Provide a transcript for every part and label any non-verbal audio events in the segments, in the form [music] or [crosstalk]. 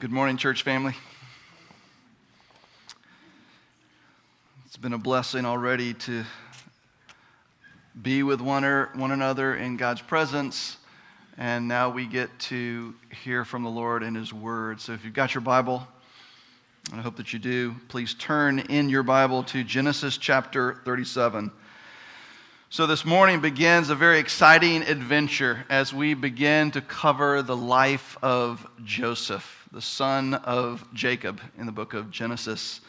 Good morning, church family. It's been a blessing already to be with one, or, one another in God's presence, and now we get to hear from the Lord in His Word. So if you've got your Bible, and I hope that you do, please turn in your Bible to Genesis chapter 37. So, this morning begins a very exciting adventure as we begin to cover the life of Joseph the son of Jacob in the book of Genesis.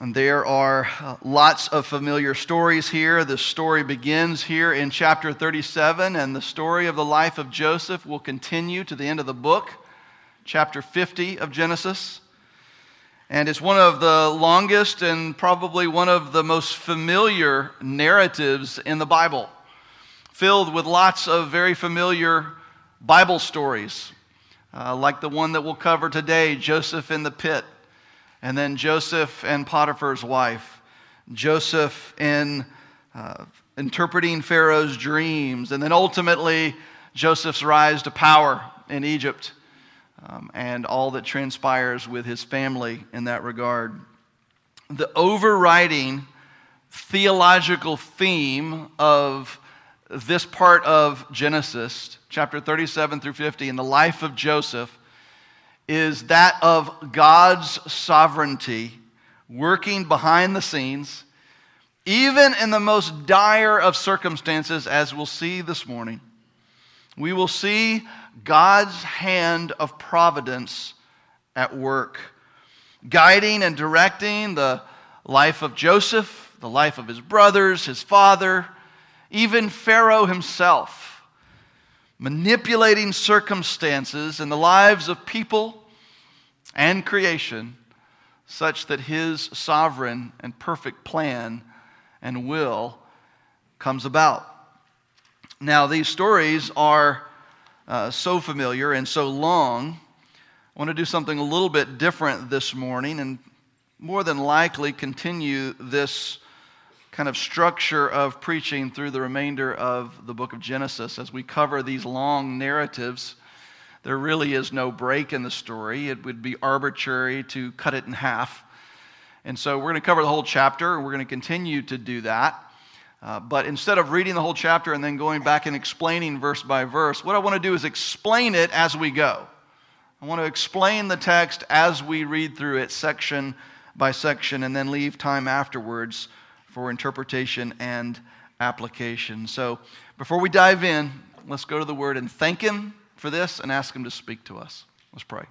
And there are uh, lots of familiar stories here. The story begins here in chapter 37, and the story of the life of Joseph will continue to the end of the book, chapter 50 of Genesis. And it's one of the longest and probably one of the most familiar narratives in the Bible, filled with lots of very familiar Bible stories uh, like the one that we'll cover today Joseph in the pit, and then Joseph and Potiphar's wife, Joseph in uh, interpreting Pharaoh's dreams, and then ultimately Joseph's rise to power in Egypt. Um, and all that transpires with his family in that regard. The overriding theological theme of this part of Genesis, chapter 37 through 50, in the life of Joseph, is that of God's sovereignty working behind the scenes, even in the most dire of circumstances, as we'll see this morning. We will see God's hand of providence at work, guiding and directing the life of Joseph, the life of his brothers, his father, even Pharaoh himself, manipulating circumstances in the lives of people and creation such that his sovereign and perfect plan and will comes about. Now, these stories are uh, so familiar and so long. I want to do something a little bit different this morning and more than likely continue this kind of structure of preaching through the remainder of the book of Genesis as we cover these long narratives. There really is no break in the story. It would be arbitrary to cut it in half. And so we're going to cover the whole chapter, and we're going to continue to do that. Uh, but instead of reading the whole chapter and then going back and explaining verse by verse, what I want to do is explain it as we go. I want to explain the text as we read through it, section by section, and then leave time afterwards for interpretation and application. So before we dive in, let's go to the Word and thank Him for this and ask Him to speak to us. Let's pray.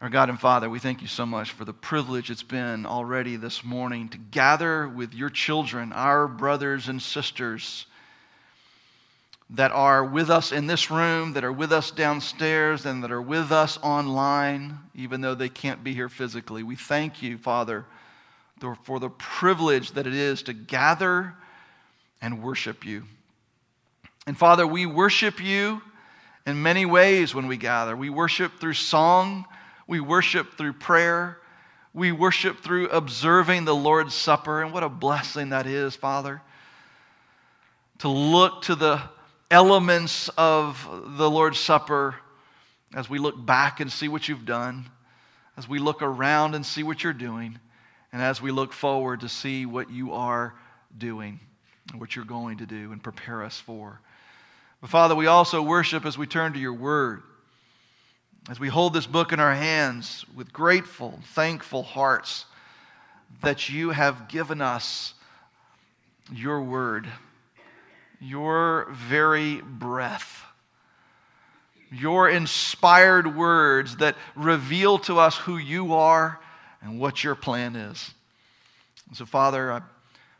Our God and Father, we thank you so much for the privilege it's been already this morning to gather with your children, our brothers and sisters that are with us in this room, that are with us downstairs, and that are with us online, even though they can't be here physically. We thank you, Father for the privilege that it is to gather and worship you. And Father, we worship you in many ways when we gather. We worship through song, we worship through prayer, we worship through observing the Lord's Supper. And what a blessing that is, Father, to look to the elements of the Lord's Supper as we look back and see what you've done, as we look around and see what you're doing and as we look forward to see what you are doing, and what you're going to do, and prepare us for. But Father, we also worship as we turn to your word, as we hold this book in our hands with grateful, thankful hearts that you have given us your word, your very breath your inspired words that reveal to us who you are and what your plan is. And so, Father, I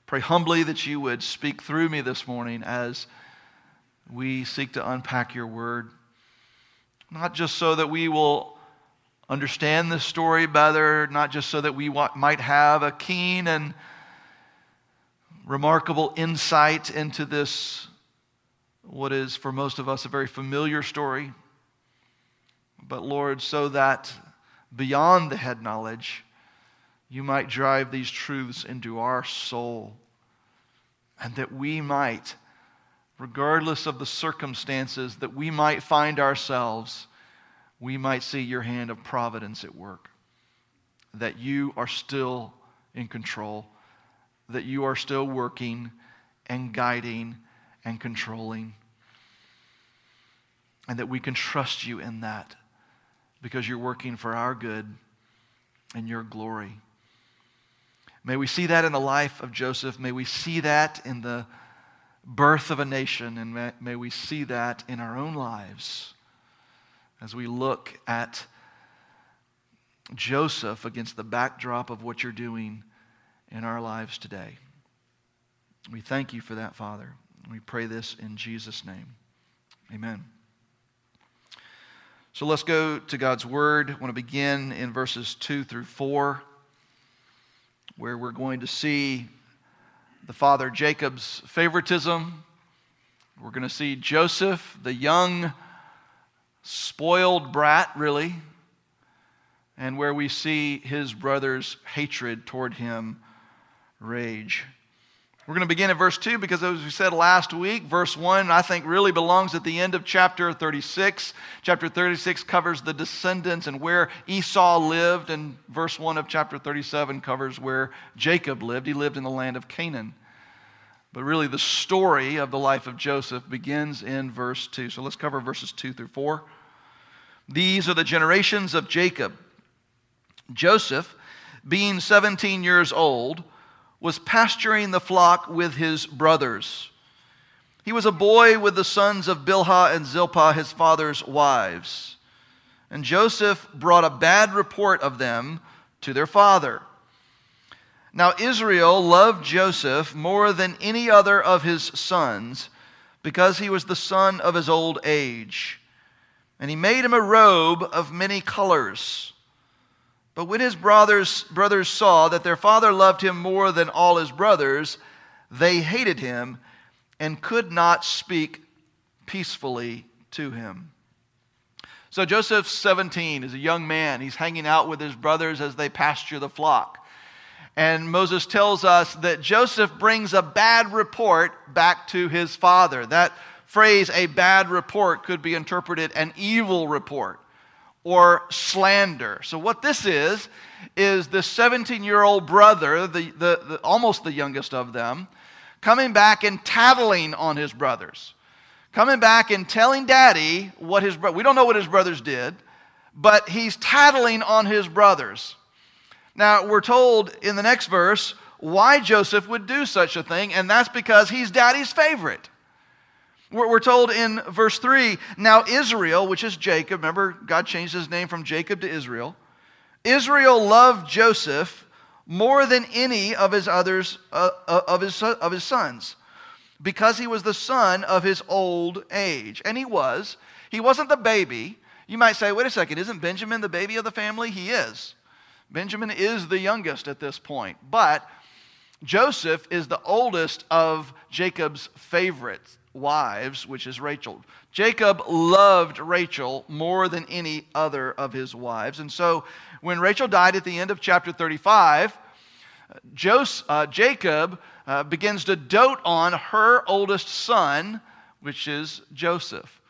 pray humbly that you would speak through me this morning as we seek to unpack your word. Not just so that we will understand this story better, not just so that we might have a keen and remarkable insight into this, what is for most of us a very familiar story, but Lord, so that beyond the head knowledge, you might drive these truths into our soul, and that we might, regardless of the circumstances, that we might find ourselves we might see your hand of providence at work, that you are still in control, that you are still working and guiding and controlling, and that we can trust you in that because you're working for our good and your glory. May we see that in the life of Joseph. May we see that in the birth of a nation, and may, may we see that in our own lives as we look at Joseph against the backdrop of what you're doing in our lives today. We thank you for that, Father. We pray this in Jesus' name. Amen. So let's go to God's Word. I want to begin in verses 2 through 4, where we're going to see the father Jacob's favoritism. We're going to see Joseph, the young, spoiled brat, really, and where we see his brother's hatred toward him rage. We're going to begin at verse 2 because, as we said last week, verse 1, I think, really belongs at the end of chapter 36. Chapter 36 covers the descendants and where Esau lived, and verse 1 of chapter 37 covers where Jacob lived. He lived in the land of Canaan. But really, the story of the life of Joseph begins in verse 2. So let's cover verses 2 through 4. These are the generations of Jacob. Joseph, being 17 years old, was pasturing the flock with his brothers. He was a boy with the sons of Bilhah and Zilpah, his father's wives. And Joseph brought a bad report of them to their father. Now, Israel loved Joseph more than any other of his sons because he was the son of his old age. And he made him a robe of many colors. But when his brothers, brothers saw that their father loved him more than all his brothers, they hated him and could not speak peacefully to him. So Joseph's 17 is a young man. He's hanging out with his brothers as they pasture the flock. And Moses tells us that Joseph brings a bad report back to his father. That phrase, a bad report, could be interpreted an evil report or slander. So, what this is, is the 17 year old brother, the, the, the, almost the youngest of them, coming back and tattling on his brothers. Coming back and telling daddy what his brother, we don't know what his brothers did, but he's tattling on his brothers. Now, we're told in the next verse why Joseph would do such a thing, and that's because he's daddy's favorite. We're told in verse 3 now Israel, which is Jacob, remember God changed his name from Jacob to Israel. Israel loved Joseph more than any of his others uh, uh, of, his, of his sons because he was the son of his old age. And he was. He wasn't the baby. You might say, wait a second, isn't Benjamin the baby of the family? He is. Benjamin is the youngest at this point. But Joseph is the oldest of Jacob's favorites wives, which is Rachel. Jacob loved Rachel more than any other of his wives. And so when Rachel died at the end of chapter 35, Joseph, uh, Jacob uh, begins to dote on her oldest son, which is Joseph.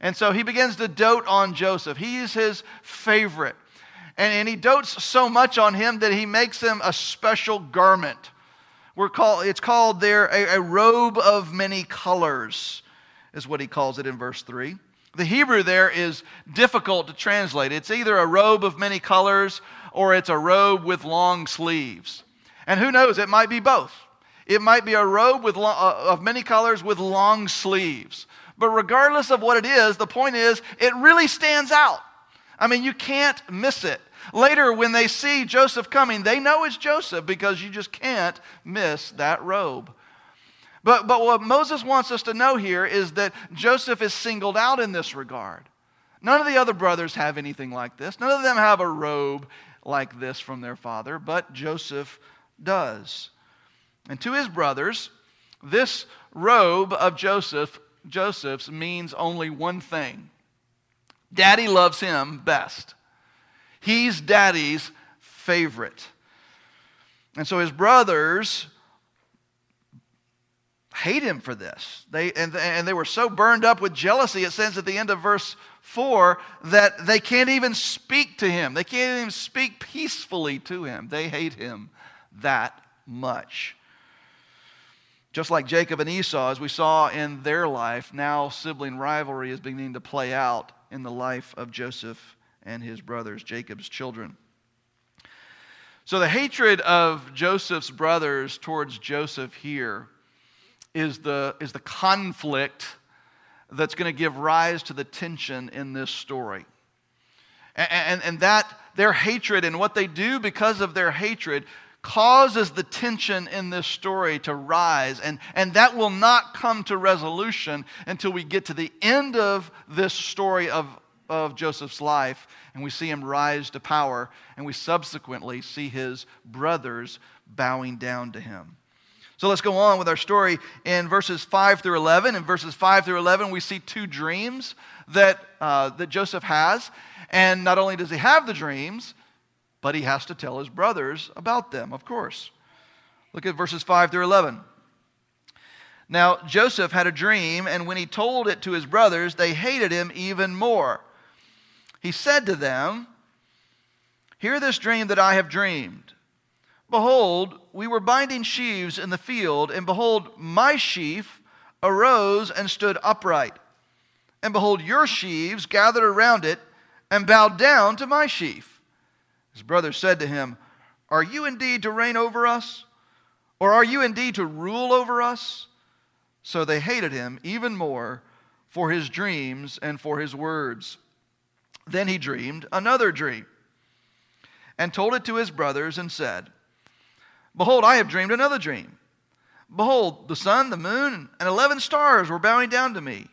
And so he begins to dote on Joseph. He's his favorite. And, and he dotes so much on him that he makes him a special garment we're called, it's called there a, a robe of many colors, is what he calls it in verse 3. The Hebrew there is difficult to translate. It's either a robe of many colors or it's a robe with long sleeves. And who knows, it might be both. It might be a robe with lo- uh, of many colors with long sleeves. But regardless of what it is, the point is, it really stands out. I mean, you can't miss it. Later, when they see Joseph coming, they know it's Joseph because you just can't miss that robe. But, but what Moses wants us to know here is that Joseph is singled out in this regard. None of the other brothers have anything like this. None of them have a robe like this from their father, but Joseph does. And to his brothers, this robe of Joseph, Joseph's means only one thing. Daddy loves him best. He's daddy's favorite. And so his brothers hate him for this. They, and, and they were so burned up with jealousy, it says at the end of verse 4, that they can't even speak to him. They can't even speak peacefully to him. They hate him that much. Just like Jacob and Esau, as we saw in their life, now sibling rivalry is beginning to play out in the life of Joseph and his brothers, Jacob's children. So the hatred of Joseph's brothers towards Joseph here is the, is the conflict that's going to give rise to the tension in this story. And, and, and, that their hatred and what they do because of their hatred causes the tension in this story to rise. And, and that will not come to resolution until we get to the end of this story of, of Joseph's life and we see him rise to power, and we subsequently see his brothers bowing down to him. So let's go on with our story in verses 5 through 11. In verses 5 through 11, we see two dreams that, uh, that Joseph has. And not only does he have the dreams, but he has to tell his brothers about them, of course. Look at verses 5 through 11. Now, Joseph had a dream, and when he told it to his brothers, they hated him even more. He said to them, Hear this dream that I have dreamed. Behold, we were binding sheaves in the field, and behold, my sheaf arose and stood upright. And behold, your sheaves gathered around it and bowed down to my sheaf. His brother said to him, Are you indeed to reign over us? Or are you indeed to rule over us? So they hated him even more for his dreams and for his words. Then he dreamed another dream and told it to his brothers and said, Behold, I have dreamed another dream. Behold, the sun, the moon, and eleven stars were bowing down to me.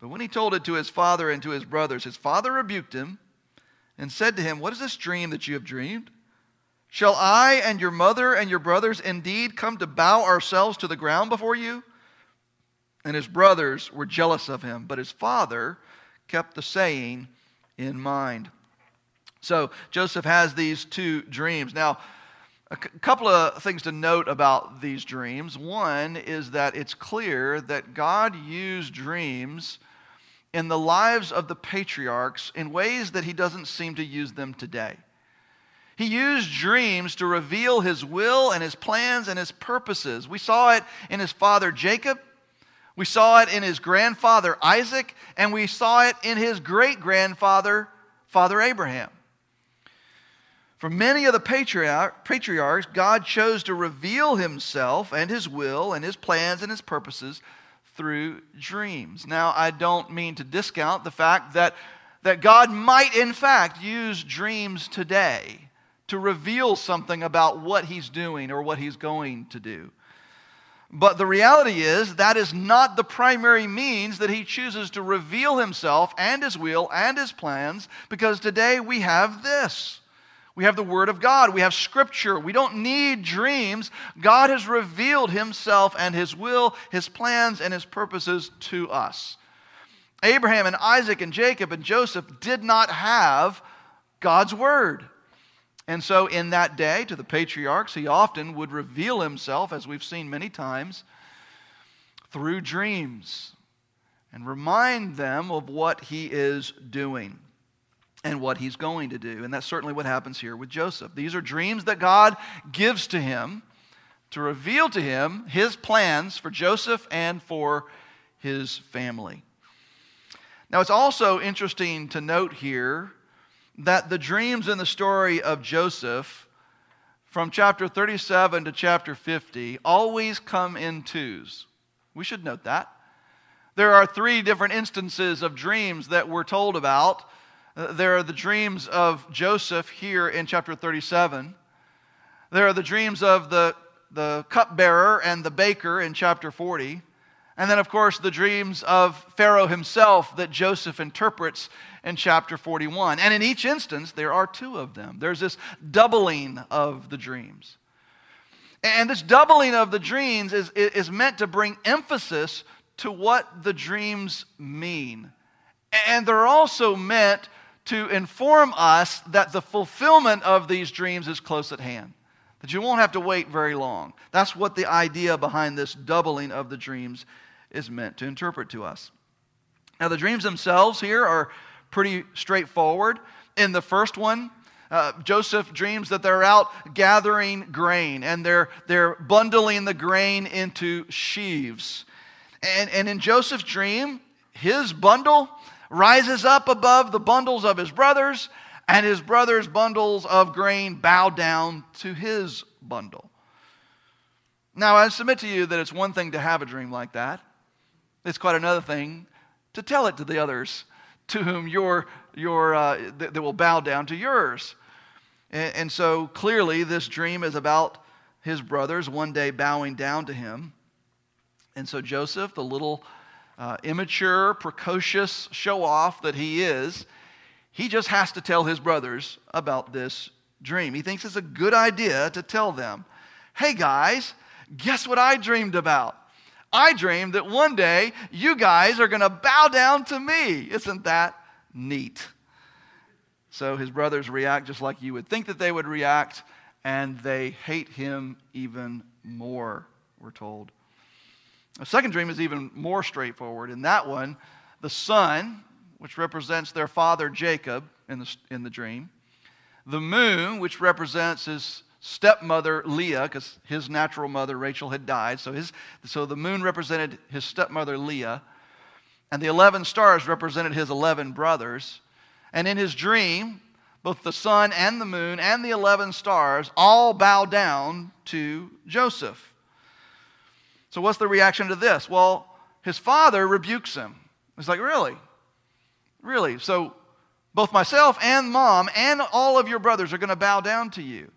But when he told it to his father and to his brothers, his father rebuked him and said to him, What is this dream that you have dreamed? Shall I and your mother and your brothers indeed come to bow ourselves to the ground before you? And his brothers were jealous of him, but his father kept the saying in mind. So Joseph has these two dreams. Now, a c- couple of things to note about these dreams. One is that it's clear that God used dreams in the lives of the patriarchs in ways that he doesn't seem to use them today. He used dreams to reveal his will and his plans and his purposes. We saw it in his father Jacob. We saw it in his grandfather Isaac, and we saw it in his great grandfather, Father Abraham. For many of the patriarchs, God chose to reveal himself and his will and his plans and his purposes through dreams. Now, I don't mean to discount the fact that, that God might, in fact, use dreams today to reveal something about what he's doing or what he's going to do. But the reality is, that is not the primary means that he chooses to reveal himself and his will and his plans, because today we have this. We have the Word of God. We have Scripture. We don't need dreams. God has revealed Himself and His will, His plans, and His purposes to us. Abraham and Isaac and Jacob and Joseph did not have God's Word. And so, in that day, to the patriarchs, he often would reveal himself, as we've seen many times, through dreams and remind them of what he is doing and what he's going to do. And that's certainly what happens here with Joseph. These are dreams that God gives to him to reveal to him his plans for Joseph and for his family. Now, it's also interesting to note here that the dreams in the story of Joseph from chapter 37 to chapter 50 always come in twos. We should note that. There are three different instances of dreams that we're told about. Uh, there are the dreams of Joseph here in chapter 37. There are the dreams of the, the cupbearer and the baker in chapter 40. And then, of course, the dreams of Pharaoh himself that Joseph interprets in chapter 41. And in each instance, there are two of them. There's this doubling of the dreams. And this doubling of the dreams is, is meant to bring emphasis to what the dreams mean. And they're also meant to inform us that the fulfillment of these dreams is close at hand that you won't have to wait very long. That's what the idea behind this doubling of the dreams is meant to interpret to us. Now, the dreams themselves here are pretty straightforward. In the first one, uh, Joseph dreams that they're out gathering grain and they're, they're bundling the grain into sheaves. And, and in Joseph's dream, his bundle rises up above the bundles of his brothers, and his brothers' bundles of grain bow down to his bundle. Now, I submit to you that it's one thing to have a dream like that, it's quite another thing to tell it to the others to whom your, your, uh, that, that will bow down to yours. And, and so clearly, this dream is about his brothers one day bowing down to him. And so Joseph, the little uh, immature, precocious show off that he is, he just has to tell his brothers about this dream. He thinks it's a good idea to tell them, hey guys, guess what I dreamed about? I dream that one day you guys are going to bow down to me. Isn't that neat? So his brothers react just like you would think that they would react, and they hate him even more, we're told. The second dream is even more straightforward. In that one, the sun, which represents their father Jacob in the, in the dream, the moon, which represents his stepmother Leah, because his natural mother Rachel had died. So, his, so the moon represented his stepmother Leah, and the 11 stars represented his 11 brothers. And in his dream, both the sun and the moon and the 11 stars all bow down to Joseph. So, what's the reaction to this? Well, his father rebukes him. He's like, Really? Really? So, both myself and mom and all of your brothers are going to bow down to you.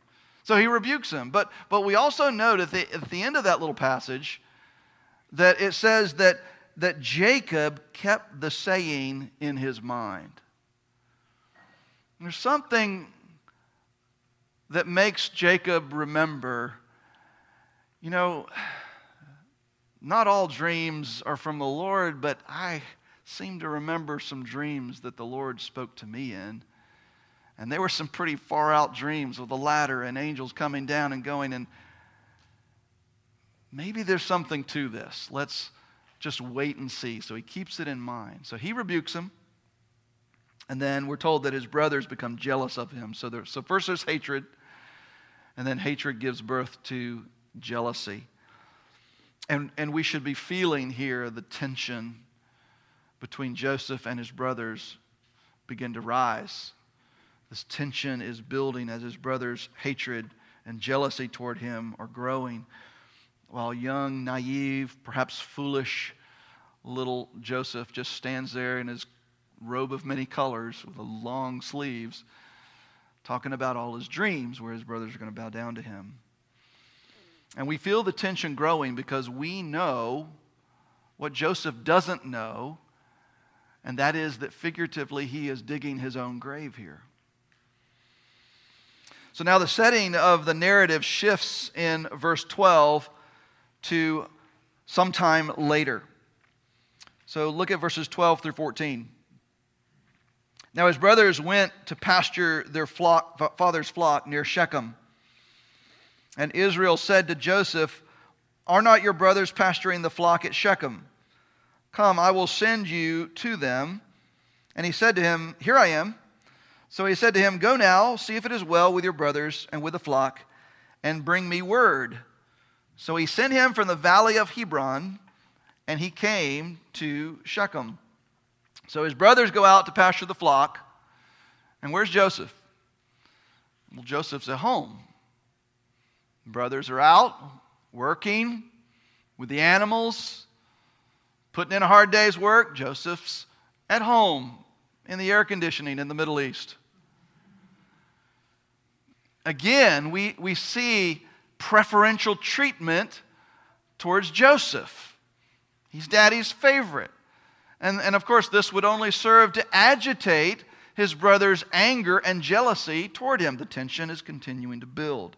So he rebukes him. But, but we also note at the, at the end of that little passage that it says that, that Jacob kept the saying in his mind. There's something that makes Jacob remember, you know, not all dreams are from the Lord, but I seem to remember some dreams that the Lord spoke to me in. And there were some pretty far out dreams with a ladder and angels coming down and going. And maybe there's something to this. Let's just wait and see. So he keeps it in mind. So he rebukes him. And then we're told that his brothers become jealous of him. So, there, so first there's hatred, and then hatred gives birth to jealousy. And, and we should be feeling here the tension between Joseph and his brothers begin to rise. This tension is building as his brother's hatred and jealousy toward him are growing, while young, naive, perhaps foolish little Joseph just stands there in his robe of many colors with long sleeves, talking about all his dreams where his brothers are going to bow down to him. And we feel the tension growing because we know what Joseph doesn't know, and that is that figuratively he is digging his own grave here. So now the setting of the narrative shifts in verse 12 to sometime later. So look at verses 12 through 14. Now his brothers went to pasture their flock, father's flock near Shechem. And Israel said to Joseph, Are not your brothers pasturing the flock at Shechem? Come, I will send you to them. And he said to him, Here I am. So he said to him, Go now, see if it is well with your brothers and with the flock, and bring me word. So he sent him from the valley of Hebron, and he came to Shechem. So his brothers go out to pasture the flock. And where's Joseph? Well, Joseph's at home. Brothers are out working with the animals, putting in a hard day's work. Joseph's at home in the air conditioning in the Middle East. Again, we, we see preferential treatment towards Joseph. He's daddy's favorite. And, and of course, this would only serve to agitate his brother's anger and jealousy toward him. The tension is continuing to build.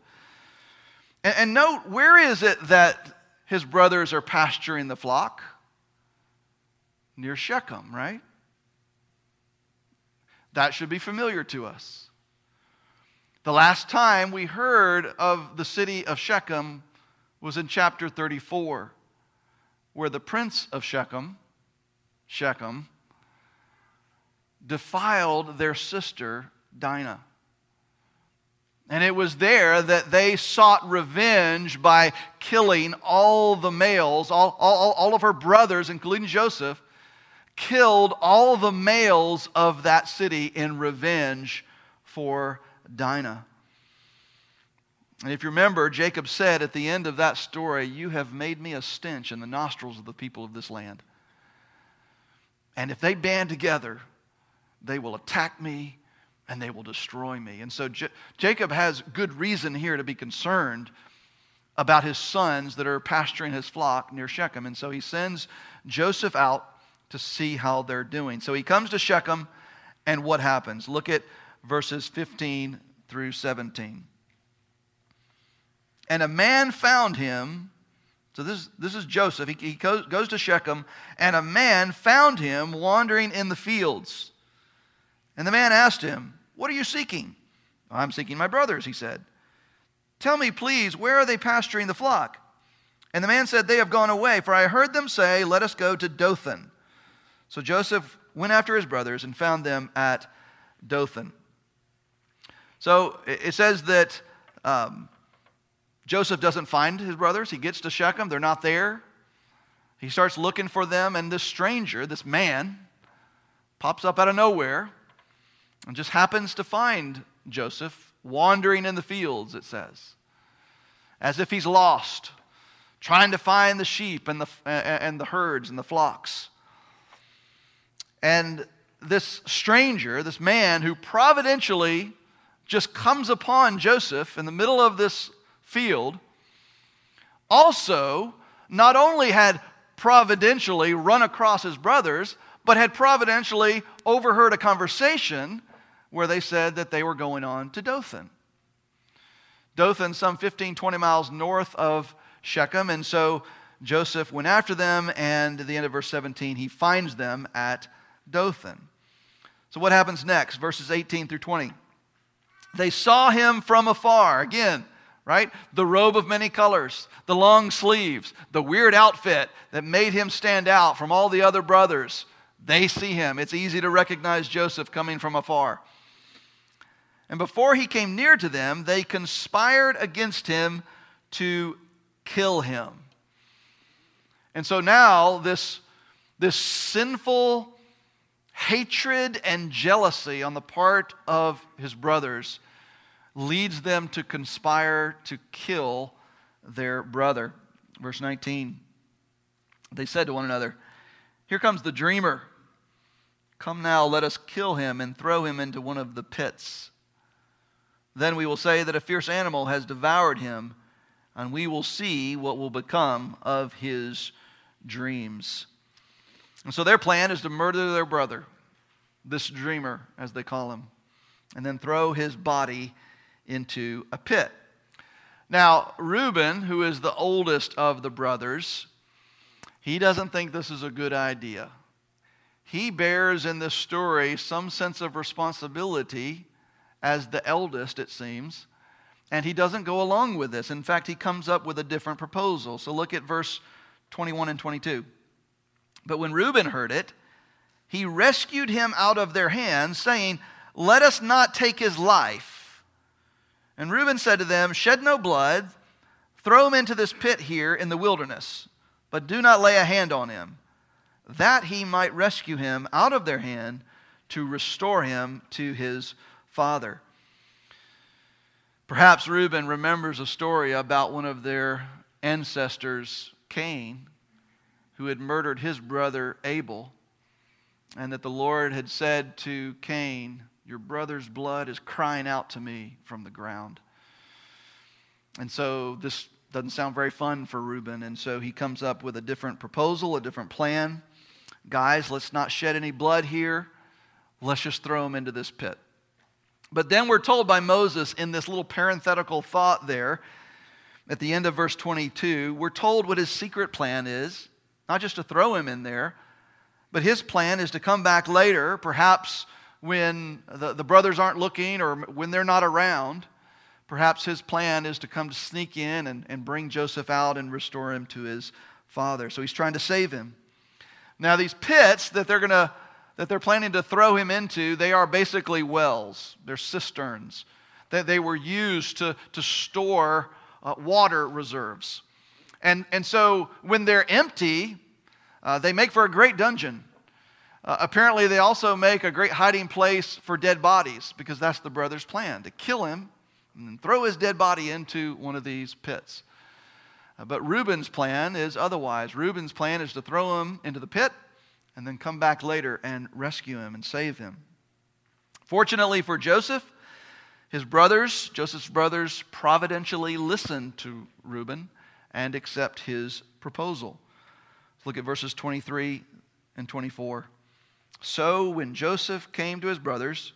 And, and note, where is it that his brothers are pasturing the flock? Near Shechem, right? That should be familiar to us. The last time we heard of the city of Shechem was in chapter 34, where the prince of Shechem, Shechem, defiled their sister Dinah. And it was there that they sought revenge by killing all the males, all, all, all of her brothers, including Joseph, killed all the males of that city in revenge for Dinah. And if you remember, Jacob said at the end of that story, You have made me a stench in the nostrils of the people of this land. And if they band together, they will attack me and they will destroy me. And so J- Jacob has good reason here to be concerned about his sons that are pasturing his flock near Shechem. And so he sends Joseph out to see how they're doing. So he comes to Shechem, and what happens? Look at verses 15 through 17. And a man found him. So this, this is Joseph. He, he goes, goes to Shechem, and a man found him wandering in the fields. And the man asked him, what are you seeking? I'm seeking my brothers, he said. Tell me, please, where are they pasturing the flock? And the man said, They have gone away, for I heard them say, Let us go to Dothan. So Joseph went after his brothers and found them at Dothan. So it says that um, Joseph doesn't find his brothers. He gets to Shechem, they're not there. He starts looking for them, and this stranger, this man, pops up out of nowhere and just happens to find Joseph wandering in the fields, it says, as if he's lost, trying to find the sheep and the, and the herds and the flocks. And this stranger, this man who providentially just comes upon Joseph in the middle of this field, also not only had providentially run across his brothers, but had providentially overheard a conversation where they said that they were going on to Dothan. Dothan, some 15, 20 miles north of Shechem, and so Joseph went after them, and at the end of verse 17, he finds them at Dothan. So, what happens next? Verses 18 through 20. They saw him from afar. Again, right? The robe of many colors, the long sleeves, the weird outfit that made him stand out from all the other brothers. They see him. It's easy to recognize Joseph coming from afar. And before he came near to them, they conspired against him to kill him. And so now, this, this sinful hatred and jealousy on the part of his brothers leads them to conspire to kill their brother. Verse 19 They said to one another, Here comes the dreamer. Come now, let us kill him and throw him into one of the pits. Then we will say that a fierce animal has devoured him, and we will see what will become of his dreams. And so their plan is to murder their brother, this dreamer, as they call him, and then throw his body into a pit. Now, Reuben, who is the oldest of the brothers, he doesn't think this is a good idea. He bears in this story some sense of responsibility as the eldest, it seems. And he doesn't go along with this. In fact, he comes up with a different proposal. So look at verse 21 and 22. But when Reuben heard it, he rescued him out of their hands, saying, Let us not take his life. And Reuben said to them, Shed no blood, throw him into this pit here in the wilderness, but do not lay a hand on him, that he might rescue him out of their hand to restore him to his father. Perhaps Reuben remembers a story about one of their ancestors, Cain, who had murdered his brother Abel, and that the Lord had said to Cain, Your brother's blood is crying out to me from the ground. And so this doesn't sound very fun for Reuben, and so he comes up with a different proposal, a different plan. Guys, let's not shed any blood here. Let's just throw him into this pit. But then we're told by Moses in this little parenthetical thought there at the end of verse 22, we're told what his secret plan is, not just to throw him in there, but his plan is to come back later, perhaps when the, the brothers aren't looking or when they're not around, perhaps his plan is to come to sneak in and, and bring Joseph out and restore him to his father. So he's trying to save him. Now, these pits that they're going to that they're planning to throw him into, they are basically wells. They're cisterns. That they were used to, to store uh, water reserves. And, and so when they're empty, uh, they make for a great dungeon. Uh, apparently, they also make a great hiding place for dead bodies because that's the brother's plan to kill him and throw his dead body into one of these pits. Uh, but Reuben's plan is otherwise. Reuben's plan is to throw him into the pit and then come back later and rescue him and save him. Fortunately for Joseph, his brothers, Joseph's brothers, providentially listen to Reuben and accept his proposal. Look at verses 23 and 24. So when Joseph came to his brothers,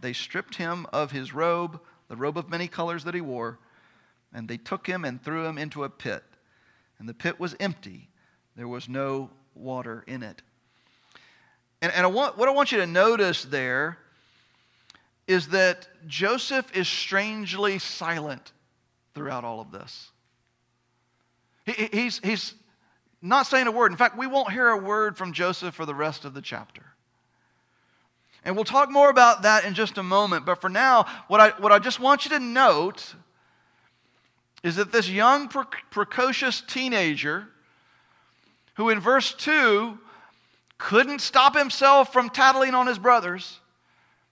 they stripped him of his robe, the robe of many colors that he wore, and they took him and threw him into a pit. And the pit was empty, there was no water in it. And, and I want, what I want you to notice there is that Joseph is strangely silent throughout all of this. He, he's, he's not saying a word. In fact, we won't hear a word from Joseph for the rest of the chapter. And we'll talk more about that in just a moment. But for now, what I, what I just want you to note is that this young, pre- precocious teenager, who in verse 2 couldn't stop himself from tattling on his brothers,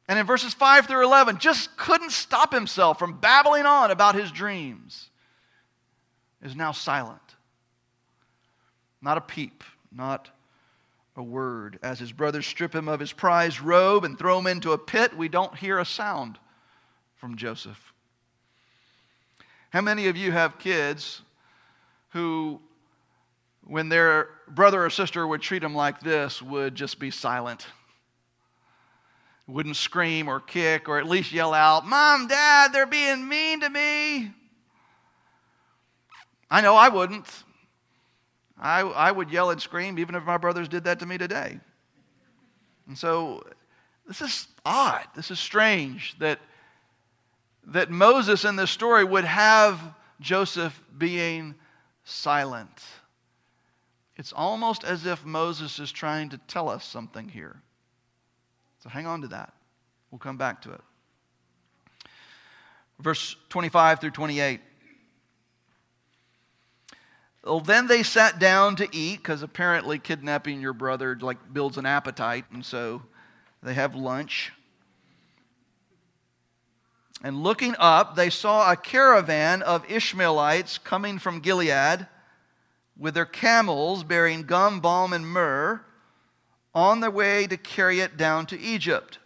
and in verses 5 through 11, just couldn't stop himself from babbling on about his dreams, is now silent. Not a peep, not a word. As his brothers strip him of his prized robe and throw him into a pit, we don't hear a sound from Joseph. How many of you have kids who, when their brother or sister would treat them like this, would just be silent? Wouldn't scream or kick or at least yell out, Mom, Dad, they're being mean to me. I know I wouldn't. I, I would yell and scream even if my brothers did that to me today. And so this is odd. This is strange that, that Moses in this story would have Joseph being silent. It's almost as if Moses is trying to tell us something here. So hang on to that. We'll come back to it. Verse 25 through 28. Well, then they sat down to eat because apparently kidnapping your brother like builds an appetite, and so they have lunch. And looking up, they saw a caravan of Ishmaelites coming from Gilead with their camels bearing gum, balm, and myrrh on their way to carry it down to Egypt.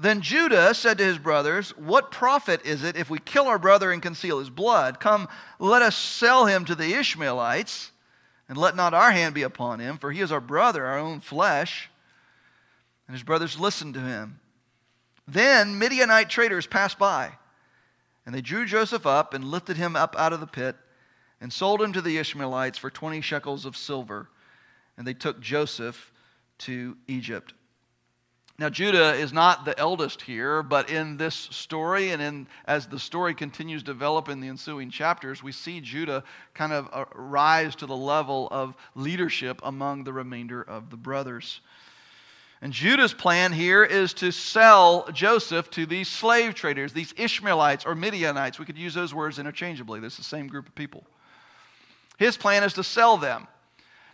Then Judah said to his brothers, What profit is it if we kill our brother and conceal his blood? Come, let us sell him to the Ishmaelites, and let not our hand be upon him, for he is our brother, our own flesh. And his brothers listened to him. Then Midianite traders passed by, and they drew Joseph up and lifted him up out of the pit, and sold him to the Ishmaelites for 20 shekels of silver. And they took Joseph to Egypt. Now, Judah is not the eldest here, but in this story, and in, as the story continues to develop in the ensuing chapters, we see Judah kind of uh, rise to the level of leadership among the remainder of the brothers. And Judah's plan here is to sell Joseph to these slave traders, these Ishmaelites or Midianites. We could use those words interchangeably. This is the same group of people. His plan is to sell them.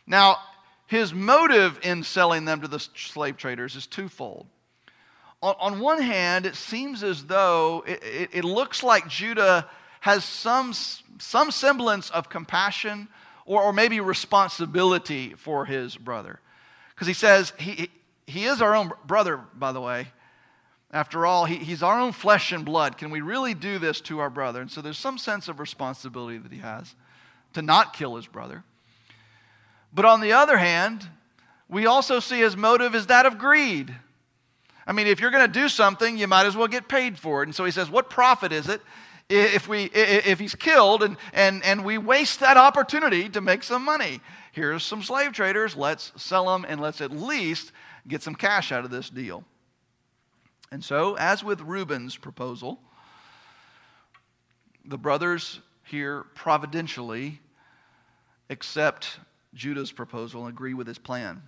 Now, his motive in selling them to the slave traders is twofold. On, on one hand, it seems as though it, it, it looks like Judah has some, some semblance of compassion or, or maybe responsibility for his brother. Because he says, he, he is our own brother, by the way. After all, he, he's our own flesh and blood. Can we really do this to our brother? And so there's some sense of responsibility that he has to not kill his brother. But on the other hand, we also see his motive is that of greed. I mean, if you're going to do something, you might as well get paid for it. And so he says, What profit is it if, we, if he's killed and, and, and we waste that opportunity to make some money? Here's some slave traders. Let's sell them and let's at least get some cash out of this deal. And so, as with Reuben's proposal, the brothers here providentially accept Judah's proposal and agree with his plan.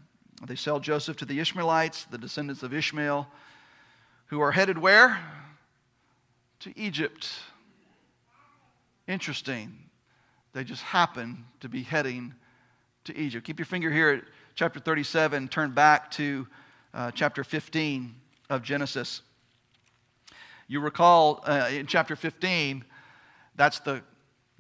They sell Joseph to the Ishmaelites, the descendants of Ishmael, who are headed where? To Egypt. Interesting. They just happen to be heading to Egypt. Keep your finger here at chapter 37. Turn back to uh, chapter 15 of Genesis. You recall uh, in chapter 15, that's the,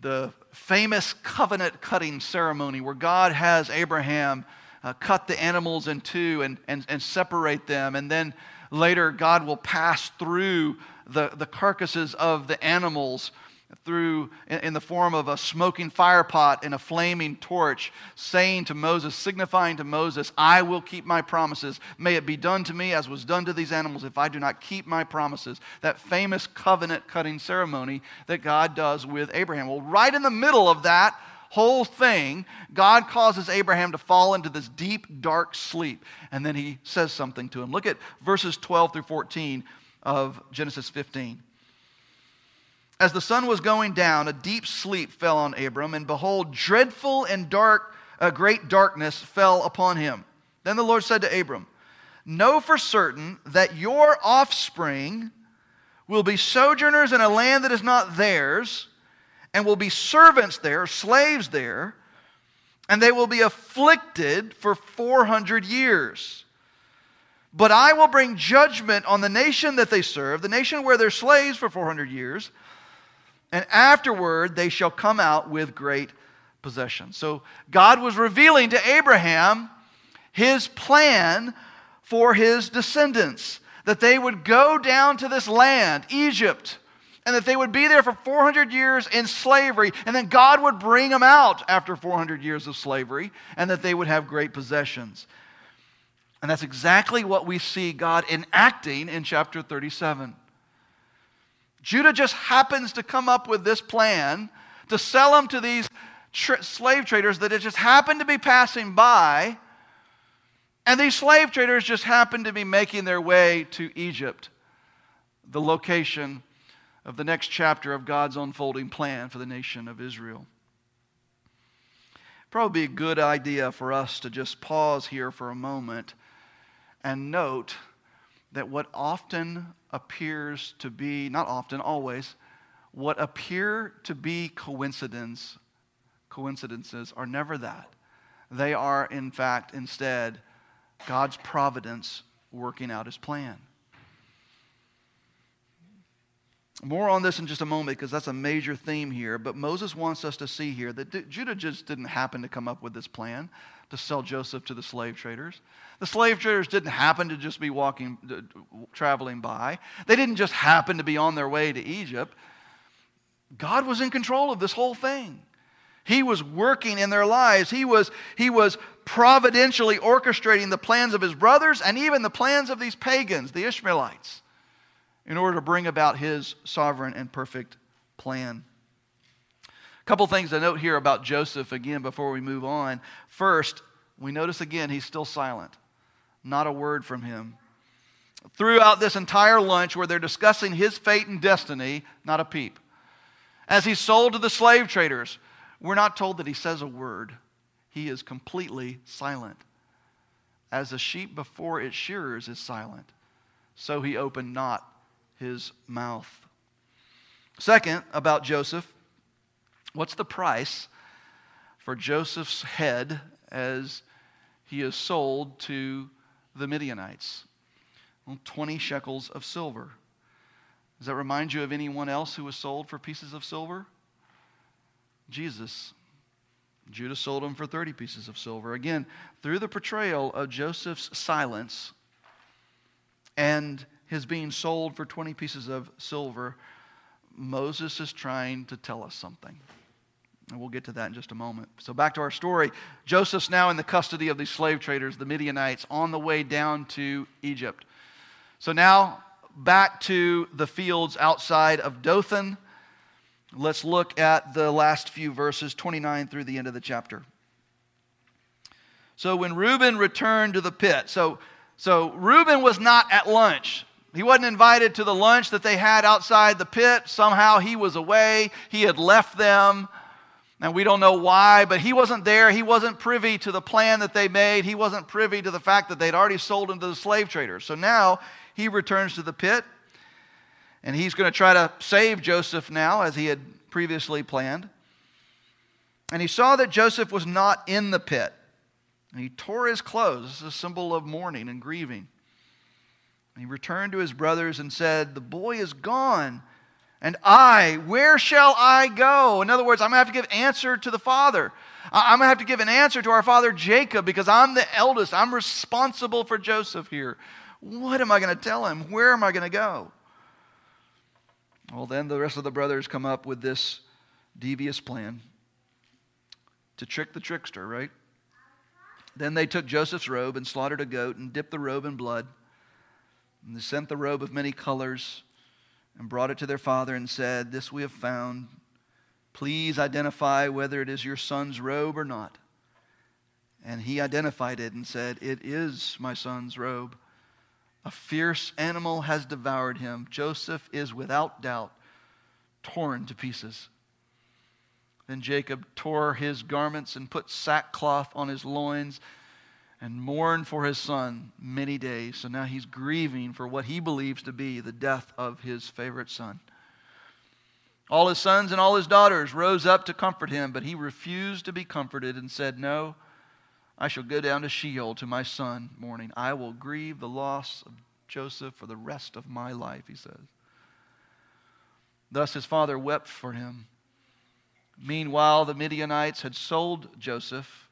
the famous covenant cutting ceremony where God has Abraham uh, cut the animals in two and, and, and separate them. And then later, God will pass through the, the carcasses of the animals through in, the form of a smoking fire pot and a flaming torch, saying to Moses, signifying to Moses, I will keep my promises. May it be done to me as was done to these animals if I do not keep my promises. That famous covenant cutting ceremony that God does with Abraham. Well, right in the middle of that whole thing, God causes Abraham to fall into this deep, dark sleep. And then he says something to him. Look at verses 12 through 14 of Genesis 15. As the sun was going down, a deep sleep fell on Abram, and behold, dreadful and dark, a great darkness fell upon him. Then the Lord said to Abram, Know for certain that your offspring will be sojourners in a land that is not theirs, and will be servants there, slaves there, and they will be afflicted for 400 years. But I will bring judgment on the nation that they serve, the nation where they're slaves for 400 years and afterward they shall come out with great possession. So God was revealing to Abraham his plan for his descendants that they would go down to this land, Egypt, and that they would be there for 400 years in slavery, and then God would bring them out after 400 years of slavery, and that they would have great possessions. And that's exactly what we see God enacting in chapter 37. Judah just happens to come up with this plan to sell them to these tra- slave traders that it just happened to be passing by. And these slave traders just happened to be making their way to Egypt, the location of the next chapter of God's unfolding plan for the nation of Israel. Probably a good idea for us to just pause here for a moment and note that what often appears to be, not often, always, what appear to be coincidence, coincidences are never that. They are, in fact, instead, God's providence working out his plan. More on this in just a moment because that's a major theme here. But Moses wants us to see here that Judah just didn't happen to come up with this plan to sell Joseph to the slave traders. The slave traders didn't happen to just be walking, traveling by. They didn't just happen to be on their way to Egypt. God was in control of this whole thing. He was working in their lives. He was, he was providentially orchestrating the plans of his brothers and even the plans of these pagans, the Ishmaelites, in order to bring about his sovereign and perfect plan. Couple things to note here about Joseph again before we move on. First, we notice again he's still silent, not a word from him. Throughout this entire lunch where they're discussing his fate and destiny, not a peep. As he's sold to the slave traders, we're not told that he says a word. He is completely silent. As a sheep before its shearers is silent, so he opened not his mouth. Second, about Joseph, What's the price for Joseph's head as he is sold to the Midianites? Well, 20 shekels of silver. Does that remind you of anyone else who was sold for pieces of silver? Jesus. Judah sold him for 30 pieces of silver. Again, through the portrayal of Joseph's silence and his being sold for 20 pieces of silver, Moses is trying to tell us something. And we'll get to that in just a moment. So, back to our story. Joseph's now in the custody of these slave traders, the Midianites, on the way down to Egypt. So, now back to the fields outside of Dothan. Let's look at the last few verses, 29 through the end of the chapter. So, when Reuben returned to the pit, so, so Reuben was not at lunch. He wasn't invited to the lunch that they had outside the pit. Somehow he was away. He had left them. And we don't know why, but he wasn't there. He wasn't privy to the plan that they made. He wasn't privy to the fact that they'd already sold him to the slave traders. So now he returns to the pit, and he's going to try to save Joseph now, as he had previously planned. And he saw that Joseph was not in the pit. And he tore his clothes. This is a symbol of mourning and grieving. And he returned to his brothers and said, The boy is gone. And I, where shall I go? In other words, I'm going to have to give answer to the father. I'm going to have to give an answer to our father Jacob because I'm the eldest. I'm responsible for Joseph here. What am I going to tell him? Where am I going to go? Well, then the rest of the brothers come up with this devious plan to trick the trickster, right? Then they took Joseph's robe and slaughtered a goat and dipped the robe in blood. And they sent the robe of many colors and brought it to their father and said, This we have found. Please identify whether it is your son's robe or not. And he identified it and said, It is my son's robe. A fierce animal has devoured him. Joseph is without doubt torn to pieces. Then Jacob tore his garments and put sackcloth on his loins and mourned for his son many days. So now he's grieving for what he believes to be the death of his favorite son. All his sons and all his daughters rose up to comfort him, but he refused to be comforted and said, No, I shall go down to Sheol to my son mourning. I will grieve the loss of Joseph for the rest of my life, he says. Thus his father wept for him. Meanwhile, the Midianites had sold Joseph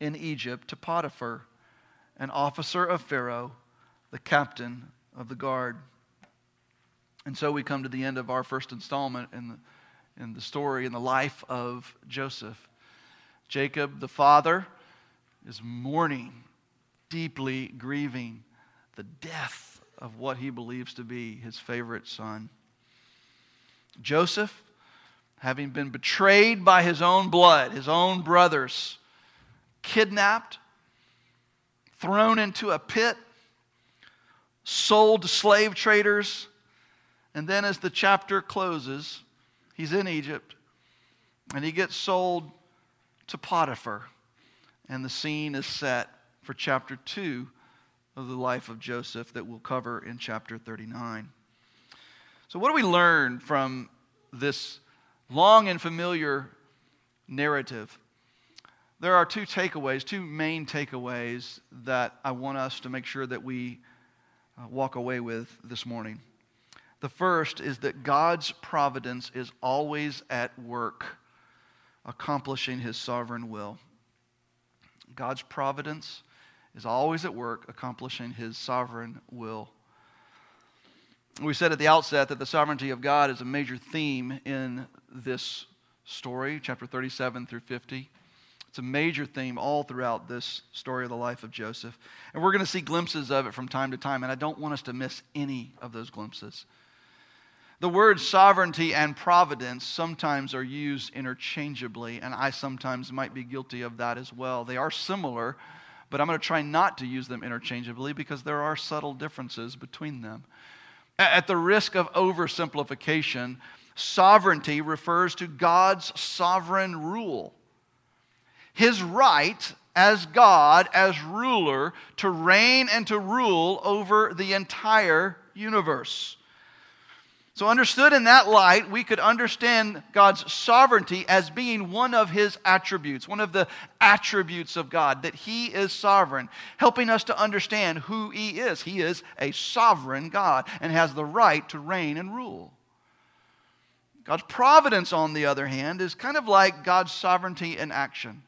in Egypt to Potiphar, an officer of Pharaoh, the captain of the guard. And so we come to the end of our first installment in the, in the story in the life of Joseph. Jacob, the father, is mourning, deeply grieving the death of what he believes to be his favorite son. Joseph, having been betrayed by his own blood, his own brothers, kidnapped, thrown into a pit, sold to slave traders, and then as the chapter closes, he's in Egypt and he gets sold to Potiphar. And the scene is set for chapter 2 of the life of Joseph that we'll cover in chapter 39. So, what do we learn from this long and familiar narrative? There are two takeaways, two main takeaways that I want us to make sure that we uh, walk away with this morning. The first is that God's providence is always at work, accomplishing his sovereign will. God's providence is always at work accomplishing his sovereign will. We said at the outset that the sovereignty of God is a major theme in this story, chapter 37 through 50. It's a major theme all throughout this story of the life of Joseph. And we're going to see glimpses of it from time to time, and I don't want us to miss any of those glimpses. The words sovereignty and providence sometimes are used interchangeably, and I sometimes might be guilty of that as well. They are similar, but I'm going to try not to use them interchangeably because there are subtle differences between them. At the risk of oversimplification, sovereignty refers to God's sovereign rule. His right as God, as ruler, to reign and to rule over the entire universe. So, understood in that light, we could understand God's sovereignty as being one of his attributes, one of the attributes of God, that he is sovereign, helping us to understand who he is. He is a sovereign God and has the right to reign and rule. God's providence, on the other hand, is kind of like God's sovereignty in action.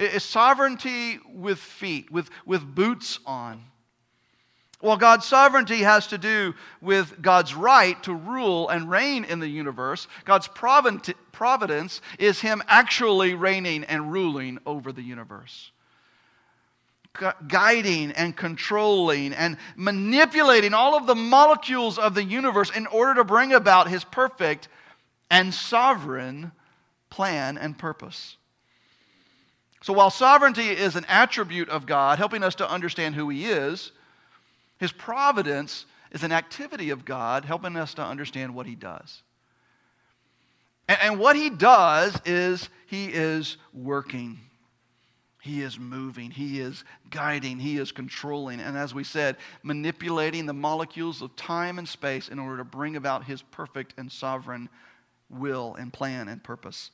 It's sovereignty with feet, with, with boots on. Well, God's sovereignty has to do with God's right to rule and reign in the universe, God's providence is Him actually reigning and ruling over the universe. Guiding and controlling and manipulating all of the molecules of the universe in order to bring about His perfect and sovereign plan and purpose. So, while sovereignty is an attribute of God, helping us to understand who He is, his providence is an activity of God helping us to understand what He does. And, and what He does is He is working. He is moving, He is guiding, He is controlling, and as we said, manipulating the molecules of time and space in order to bring about His perfect and sovereign will and plan and purpose.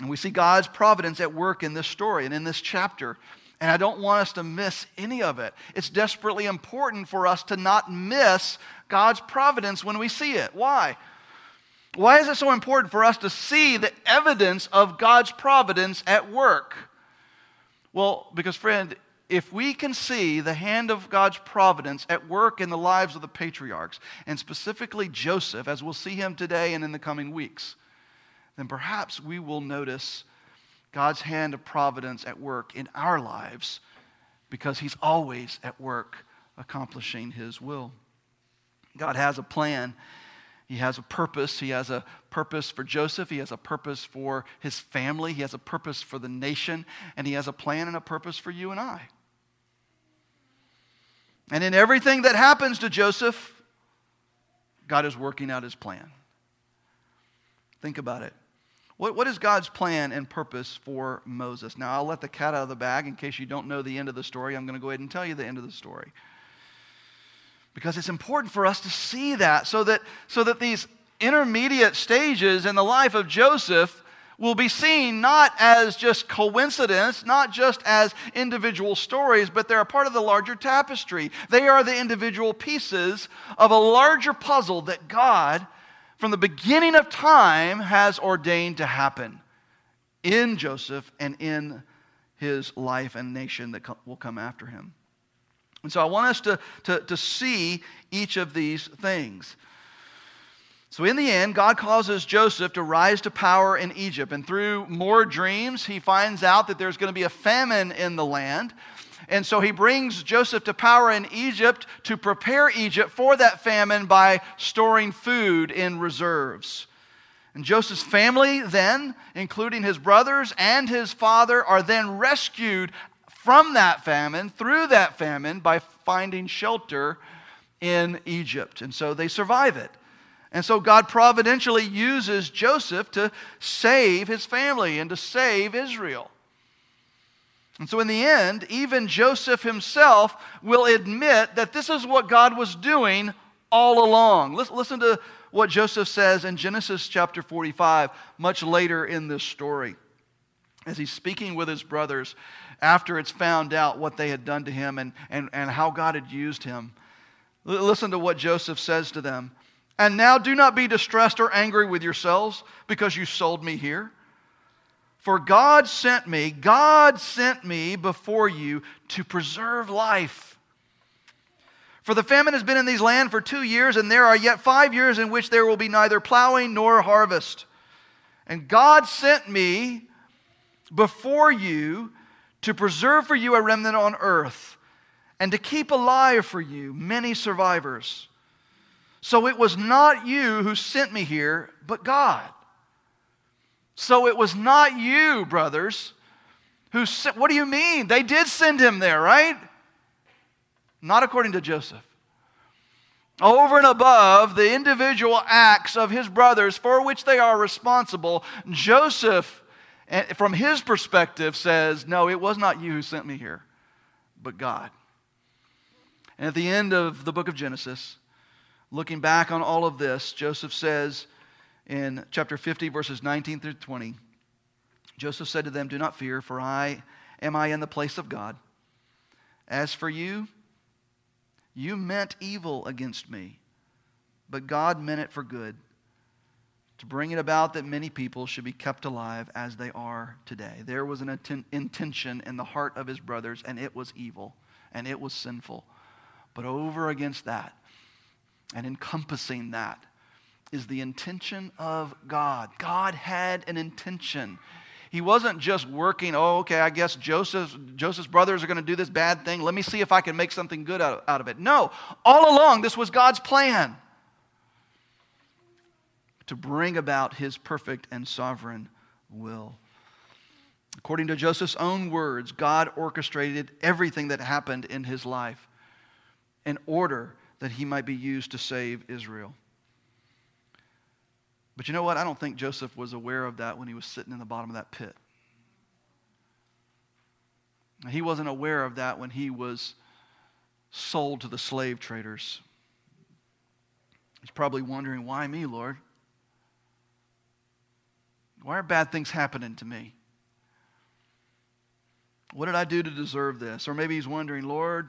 And we see God's providence at work in this story and in this chapter. And I don't want us to miss any of it. It's desperately important for us to not miss God's providence when we see it. Why? Why is it so important for us to see the evidence of God's providence at work? Well, because, friend, if we can see the hand of God's providence at work in the lives of the patriarchs, and specifically Joseph, as we'll see him today and in the coming weeks, then perhaps we will notice God's hand of providence at work in our lives because He's always at work accomplishing His will. God has a plan. He has a purpose. He has a purpose for Joseph. He has a purpose for his family. He has a purpose for the nation. And he has a plan and a purpose for you and I. And in everything that happens to Joseph, God is working out his plan. Think about it. What, what is God's plan and purpose for Moses? Now, I'll let the cat out of the bag in case you don't know the end of the story. I'm going to go ahead and tell you the end of the story. Because it's important for us to see that so that, so that these intermediate stages in the life of Joseph will be seen not as just coincidence, not just as individual stories, but they're a part of the larger tapestry. They are the individual pieces of a larger puzzle that God from the beginning of time has ordained to happen in Joseph and in his life and nation that will come after him. And so I want us to, to, to see each of these things. So, in the end, God causes Joseph to rise to power in Egypt. And through more dreams, he finds out that there's going to be a famine in the land. And so he brings Joseph to power in Egypt to prepare Egypt for that famine by storing food in reserves. And Joseph's family, then, including his brothers and his father, are then rescued from that famine, through that famine, by finding shelter in Egypt. And so they survive it. And so God providentially uses Joseph to save his family and to save Israel. And so, in the end, even Joseph himself will admit that this is what God was doing all along. Listen to what Joseph says in Genesis chapter 45, much later in this story, as he's speaking with his brothers after it's found out what they had done to him and, and, and how God had used him. Listen to what Joseph says to them. And now do not be distressed or angry with yourselves because you sold me here. For God sent me, God sent me before you to preserve life. For the famine has been in these land for two years, and there are yet five years in which there will be neither plowing nor harvest. And God sent me before you to preserve for you a remnant on earth, and to keep alive for you many survivors. So it was not you who sent me here, but God. So it was not you, brothers, who sent. What do you mean? They did send him there, right? Not according to Joseph. Over and above the individual acts of his brothers for which they are responsible, Joseph, eh, from his perspective, says, No, it was not you who sent me here, but God. And at the end of the book of Genesis, looking back on all of this, Joseph says, in chapter 50, verses 19 through 20. Joseph said to them, Do not fear, for I am I in the place of God. As for you, you meant evil against me, but God meant it for good, to bring it about that many people should be kept alive as they are today. There was an intention in the heart of his brothers, and it was evil, and it was sinful. But over against that, and encompassing that, is the intention of God. God had an intention. He wasn't just working, oh, okay, I guess Joseph's, Joseph's brothers are going to do this bad thing. Let me see if I can make something good out, out of it. No, all along, this was God's plan to bring about his perfect and sovereign will. According to Joseph's own words, God orchestrated everything that happened in his life in order that he might be used to save Israel. But you know what? I don't think Joseph was aware of that when he was sitting in the bottom of that pit. He wasn't aware of that when he was sold to the slave traders. He's probably wondering, why me, Lord? Why are bad things happening to me? What did I do to deserve this? Or maybe he's wondering, Lord,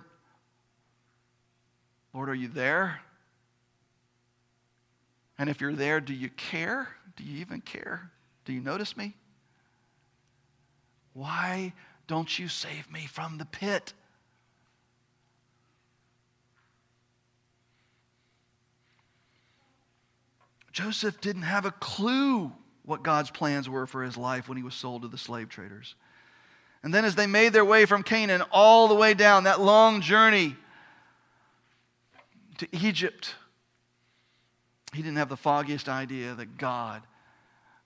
Lord, are you there? And if you're there, do you care? Do you even care? Do you notice me? Why don't you save me from the pit? Joseph didn't have a clue what God's plans were for his life when he was sold to the slave traders. And then, as they made their way from Canaan all the way down that long journey to Egypt, he didn't have the foggiest idea that God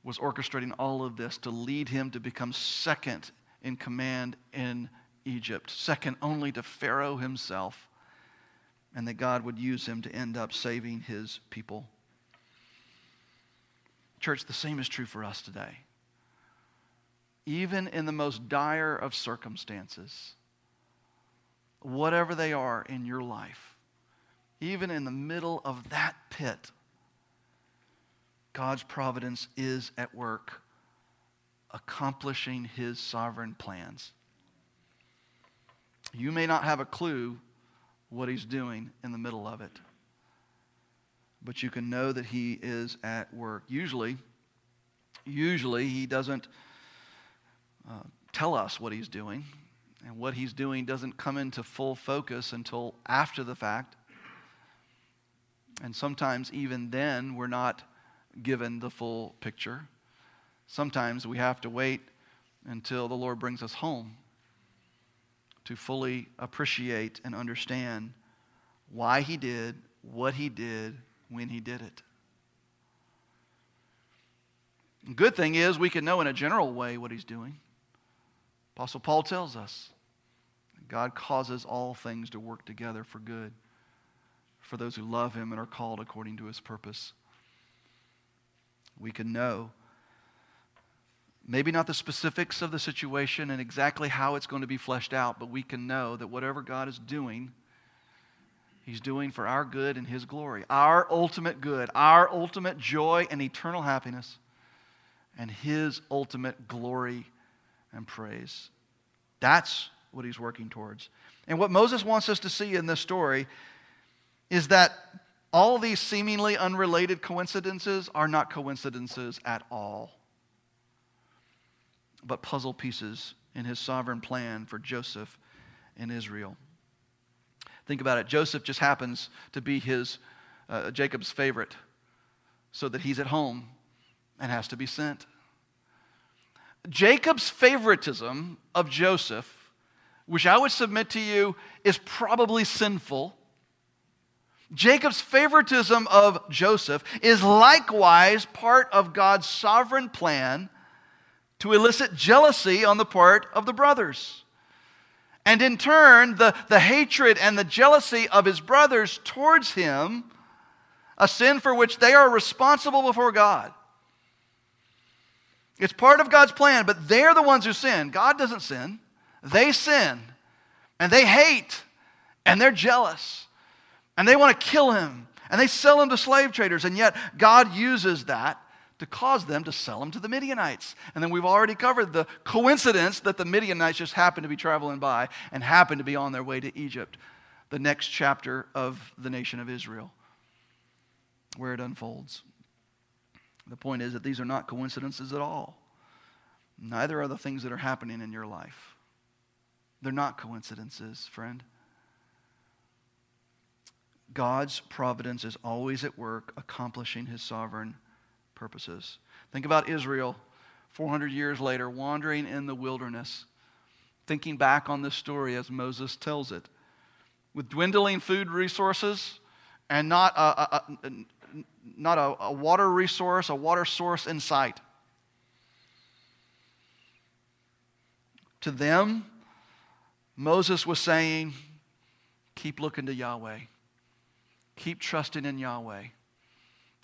was orchestrating all of this to lead him to become second in command in Egypt, second only to Pharaoh himself, and that God would use him to end up saving his people. Church, the same is true for us today. Even in the most dire of circumstances, whatever they are in your life, even in the middle of that pit, God's providence is at work, accomplishing his sovereign plans. You may not have a clue what he's doing in the middle of it but you can know that he is at work. Usually, usually he doesn't uh, tell us what he's doing, and what he's doing doesn't come into full focus until after the fact. And sometimes, even then, we're not given the full picture. Sometimes we have to wait until the Lord brings us home to fully appreciate and understand why He did what He did when he did it. good thing is we can know in a general way what he's doing. Apostle Paul tells us God causes all things to work together for good for those who love him and are called according to his purpose. We can know maybe not the specifics of the situation and exactly how it's going to be fleshed out, but we can know that whatever God is doing, He's doing for our good and His glory, our ultimate good, our ultimate joy and eternal happiness, and His ultimate glory and praise. That's what He's working towards. And what Moses wants us to see in this story is that all these seemingly unrelated coincidences are not coincidences at all, but puzzle pieces in His sovereign plan for Joseph and Israel. Think about it. Joseph just happens to be his uh, Jacob's favorite, so that he's at home and has to be sent. Jacob's favoritism of Joseph, which I would submit to you is probably sinful. Jacob's favoritism of Joseph is likewise part of God's sovereign plan to elicit jealousy on the part of the brothers. And in turn, the, the hatred and the jealousy of his brothers towards him, a sin for which they are responsible before God. It's part of God's plan, but they're the ones who sin. God doesn't sin. They sin. And they hate. And they're jealous. And they want to kill him. And they sell him to slave traders. And yet, God uses that to cause them to sell him to the Midianites. And then we've already covered the coincidence that the Midianites just happened to be traveling by and happened to be on their way to Egypt, the next chapter of the nation of Israel, where it unfolds. The point is that these are not coincidences at all. Neither are the things that are happening in your life. They're not coincidences, friend. God's providence is always at work accomplishing his sovereign purposes. Think about Israel 400 years later, wandering in the wilderness, thinking back on this story as Moses tells it. With dwindling food resources and not a, a, a not a, a water resource, a water source in sight. To them, Moses was saying, Keep looking to Yahweh. Keep trusting in Yahweh,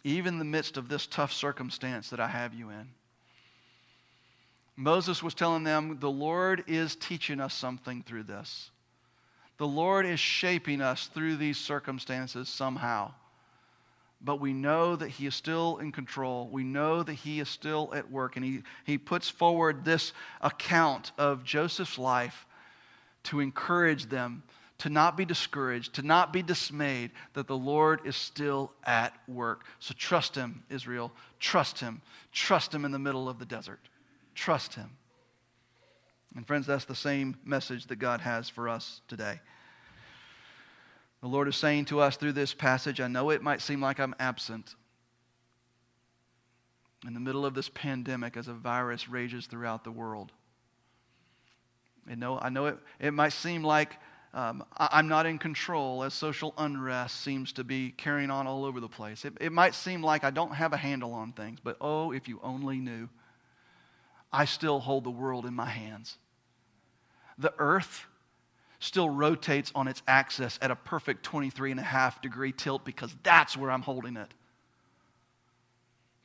even in the midst of this tough circumstance that I have you in. Moses was telling them, The Lord is teaching us something through this. The Lord is shaping us through these circumstances somehow. But we know that He is still in control. We know that He is still at work. And He, he puts forward this account of Joseph's life to encourage them to not be discouraged, to not be dismayed, that the Lord is still at work. So trust Him, Israel. Trust Him. Trust Him in the middle of the desert. Trust Him. And friends, that's the same message that God has for us today. The Lord is saying to us through this passage, I know it might seem like I'm absent in the middle of this pandemic as a virus rages throughout the world. I know, I know it, it might seem like um, I, am not in control as social unrest seems to be carrying on all over the place. It, it might seem like I don't have a handle on things, but oh, if you only knew. I still hold the world in my hands. The earth still rotates on its axis at a perfect 23 and a half degree tilt because that's where I'm holding it.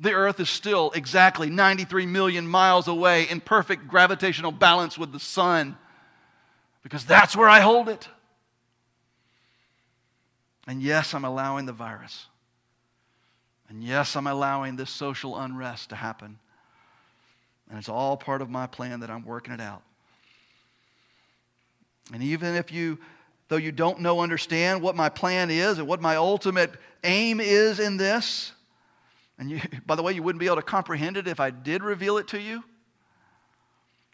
The earth is still exactly 93 million miles away in perfect gravitational balance with the sun because that's where I hold it. And yes, I'm allowing the virus. And yes, I'm allowing this social unrest to happen. And it's all part of my plan that I'm working it out. And even if you, though you don't know, understand what my plan is and what my ultimate aim is in this, and you, [laughs] by the way, you wouldn't be able to comprehend it if I did reveal it to you,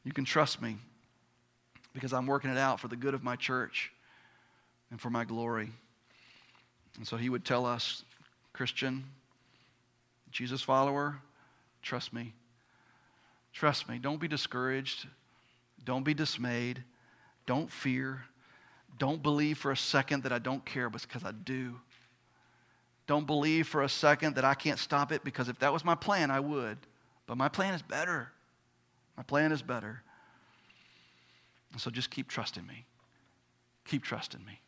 you can trust me because I'm working it out for the good of my church and for my glory. And so he would tell us, Christian, Jesus follower, trust me. Trust me. Don't be discouraged. Don't be dismayed. Don't fear. Don't believe for a second that I don't care because I do. Don't believe for a second that I can't stop it because if that was my plan, I would. But my plan is better. My plan is better. So just keep trusting me. Keep trusting me.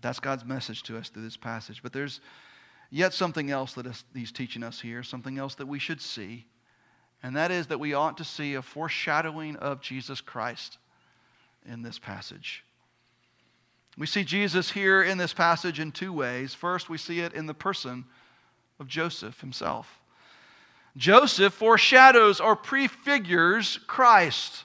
That's God's message to us through this passage. But there's yet something else that he's teaching us here, something else that we should see. And that is that we ought to see a foreshadowing of Jesus Christ in this passage. We see Jesus here in this passage in two ways. First, we see it in the person of Joseph himself. Joseph foreshadows or prefigures Christ.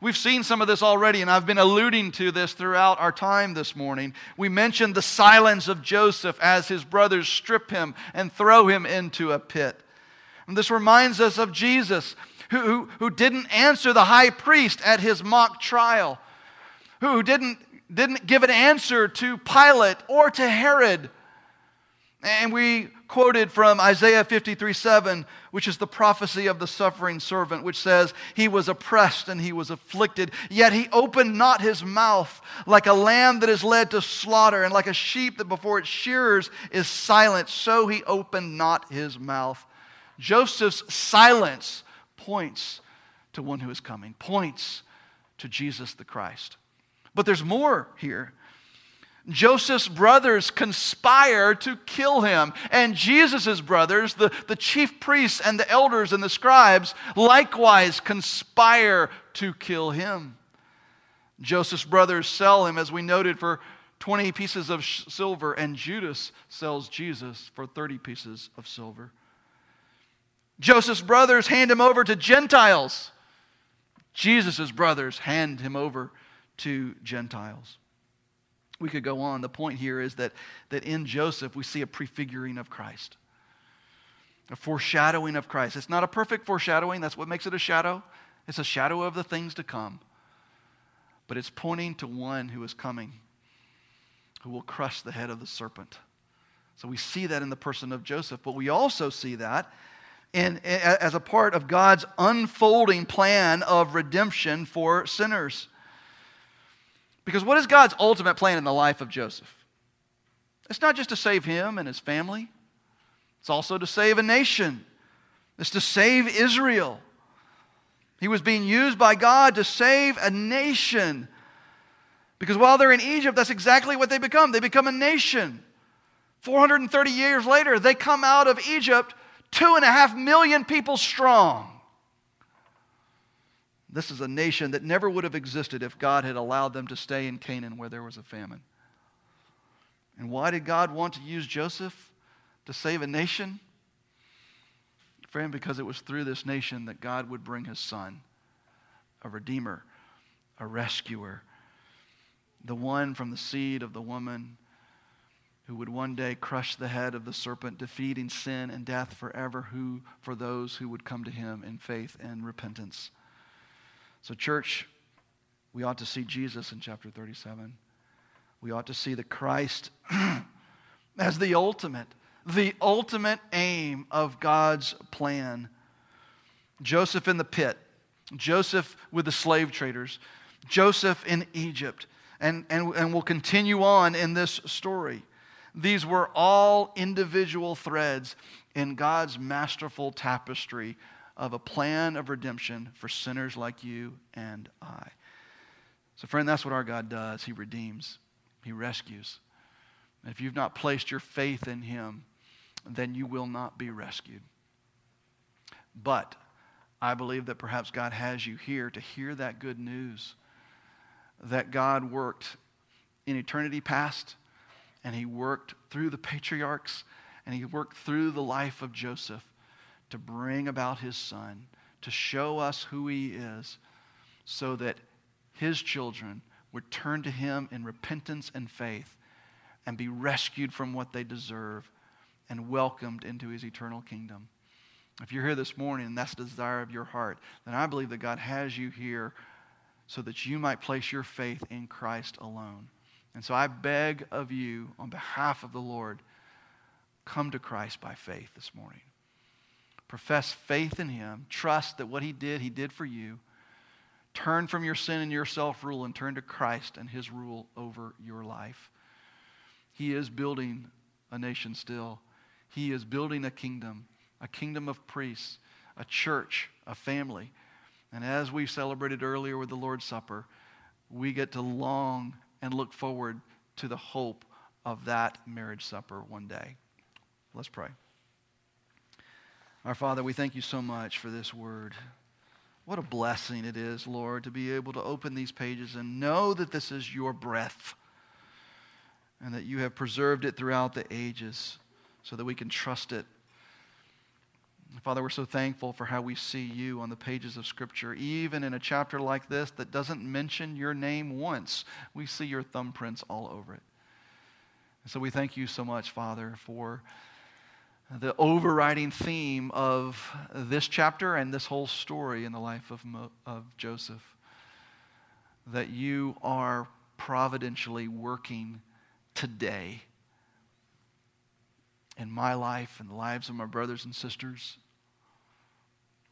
We've seen some of this already, and I've been alluding to this throughout our time this morning. We mentioned the silence of Joseph as his brothers strip him and throw him into a pit. And this reminds us of Jesus, who, who, who didn't answer the high priest at his mock trial, who didn't, didn't give an answer to Pilate or to Herod. And we quoted from Isaiah 53 7, which is the prophecy of the suffering servant, which says, He was oppressed and he was afflicted, yet he opened not his mouth, like a lamb that is led to slaughter, and like a sheep that before its shearers is silent, so he opened not his mouth. Joseph's silence points to one who is coming, points to Jesus the Christ. But there's more here. Joseph's brothers conspire to kill him. And Jesus' brothers, the, the chief priests and the elders and the scribes, likewise conspire to kill him. Joseph's brothers sell him, as we noted, for 20 pieces of silver, and Judas sells Jesus for 30 pieces of silver. Joseph's brothers hand him over to Gentiles. Jesus' brothers hand him over to Gentiles. We could go on. The point here is that, that in Joseph we see a prefiguring of Christ, a foreshadowing of Christ. It's not a perfect foreshadowing, that's what makes it a shadow. It's a shadow of the things to come. But it's pointing to one who is coming, who will crush the head of the serpent. So we see that in the person of Joseph, but we also see that in, as a part of God's unfolding plan of redemption for sinners. Because what is God's ultimate plan in the life of Joseph? It's not just to save him and his family, it's also to save a nation, it's to save Israel. He was being used by God to save a nation. Because while they're in Egypt, that's exactly what they become. They become a nation. 430 years later, they come out of Egypt two and a half million people strong. This is a nation that never would have existed if God had allowed them to stay in Canaan where there was a famine. And why did God want to use Joseph to save a nation? Friend, because it was through this nation that God would bring his son, a redeemer, a rescuer, the one from the seed of the woman who would one day crush the head of the serpent, defeating sin and death forever who, for those who would come to him in faith and repentance. So, church, we ought to see Jesus in chapter 37. We ought to see the Christ [clears throat] as the ultimate, the ultimate aim of God's plan. Joseph in the pit, Joseph with the slave traders, Joseph in Egypt, and, and, and we'll continue on in this story. These were all individual threads in God's masterful tapestry of a plan of redemption for sinners like you and I. So, friend, that's what our God does. He redeems, He rescues. And if you've not placed your faith in Him, then you will not be rescued. But I believe that perhaps God has you here to hear that good news that God worked in eternity past and he worked through the patriarchs and he worked through the life of Joseph to bring about his son, to show us who he is, so that his children would turn to him in repentance and faith and be rescued from what they deserve and welcomed into his eternal kingdom. If you're here this morning and that's the desire of your heart, then I believe that God has you here so that you might place your faith in Christ alone. And so I beg of you, on behalf of the Lord, come to Christ by faith this morning. Profess faith in Him. Trust that what He did, He did for you. Turn from your sin and your self rule and turn to Christ and His rule over your life. He is building a nation still, He is building a kingdom, a kingdom of priests, a church, a family. And as we celebrated earlier with the Lord's Supper, we get to long and look forward to the hope of that marriage supper one day. Let's pray. Our Father, we thank you so much for this word. What a blessing it is, Lord, to be able to open these pages and know that this is your breath and that you have preserved it throughout the ages so that we can trust it Father, we're so thankful for how we see you on the pages of Scripture. Even in a chapter like this that doesn't mention your name once, we see your thumbprints all over it. And so we thank you so much, Father, for the overriding theme of this chapter and this whole story in the life of, Mo- of Joseph. That you are providentially working today in my life and the lives of my brothers and sisters,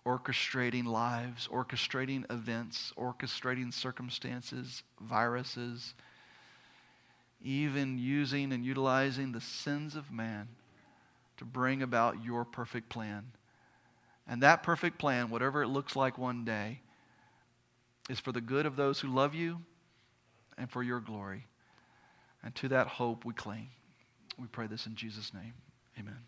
orchestrating lives, orchestrating events, orchestrating circumstances, viruses, even using and utilizing the sins of man to bring about your perfect plan. And that perfect plan, whatever it looks like one day, is for the good of those who love you and for your glory. And to that hope we cling. We pray this in Jesus' name. Amen.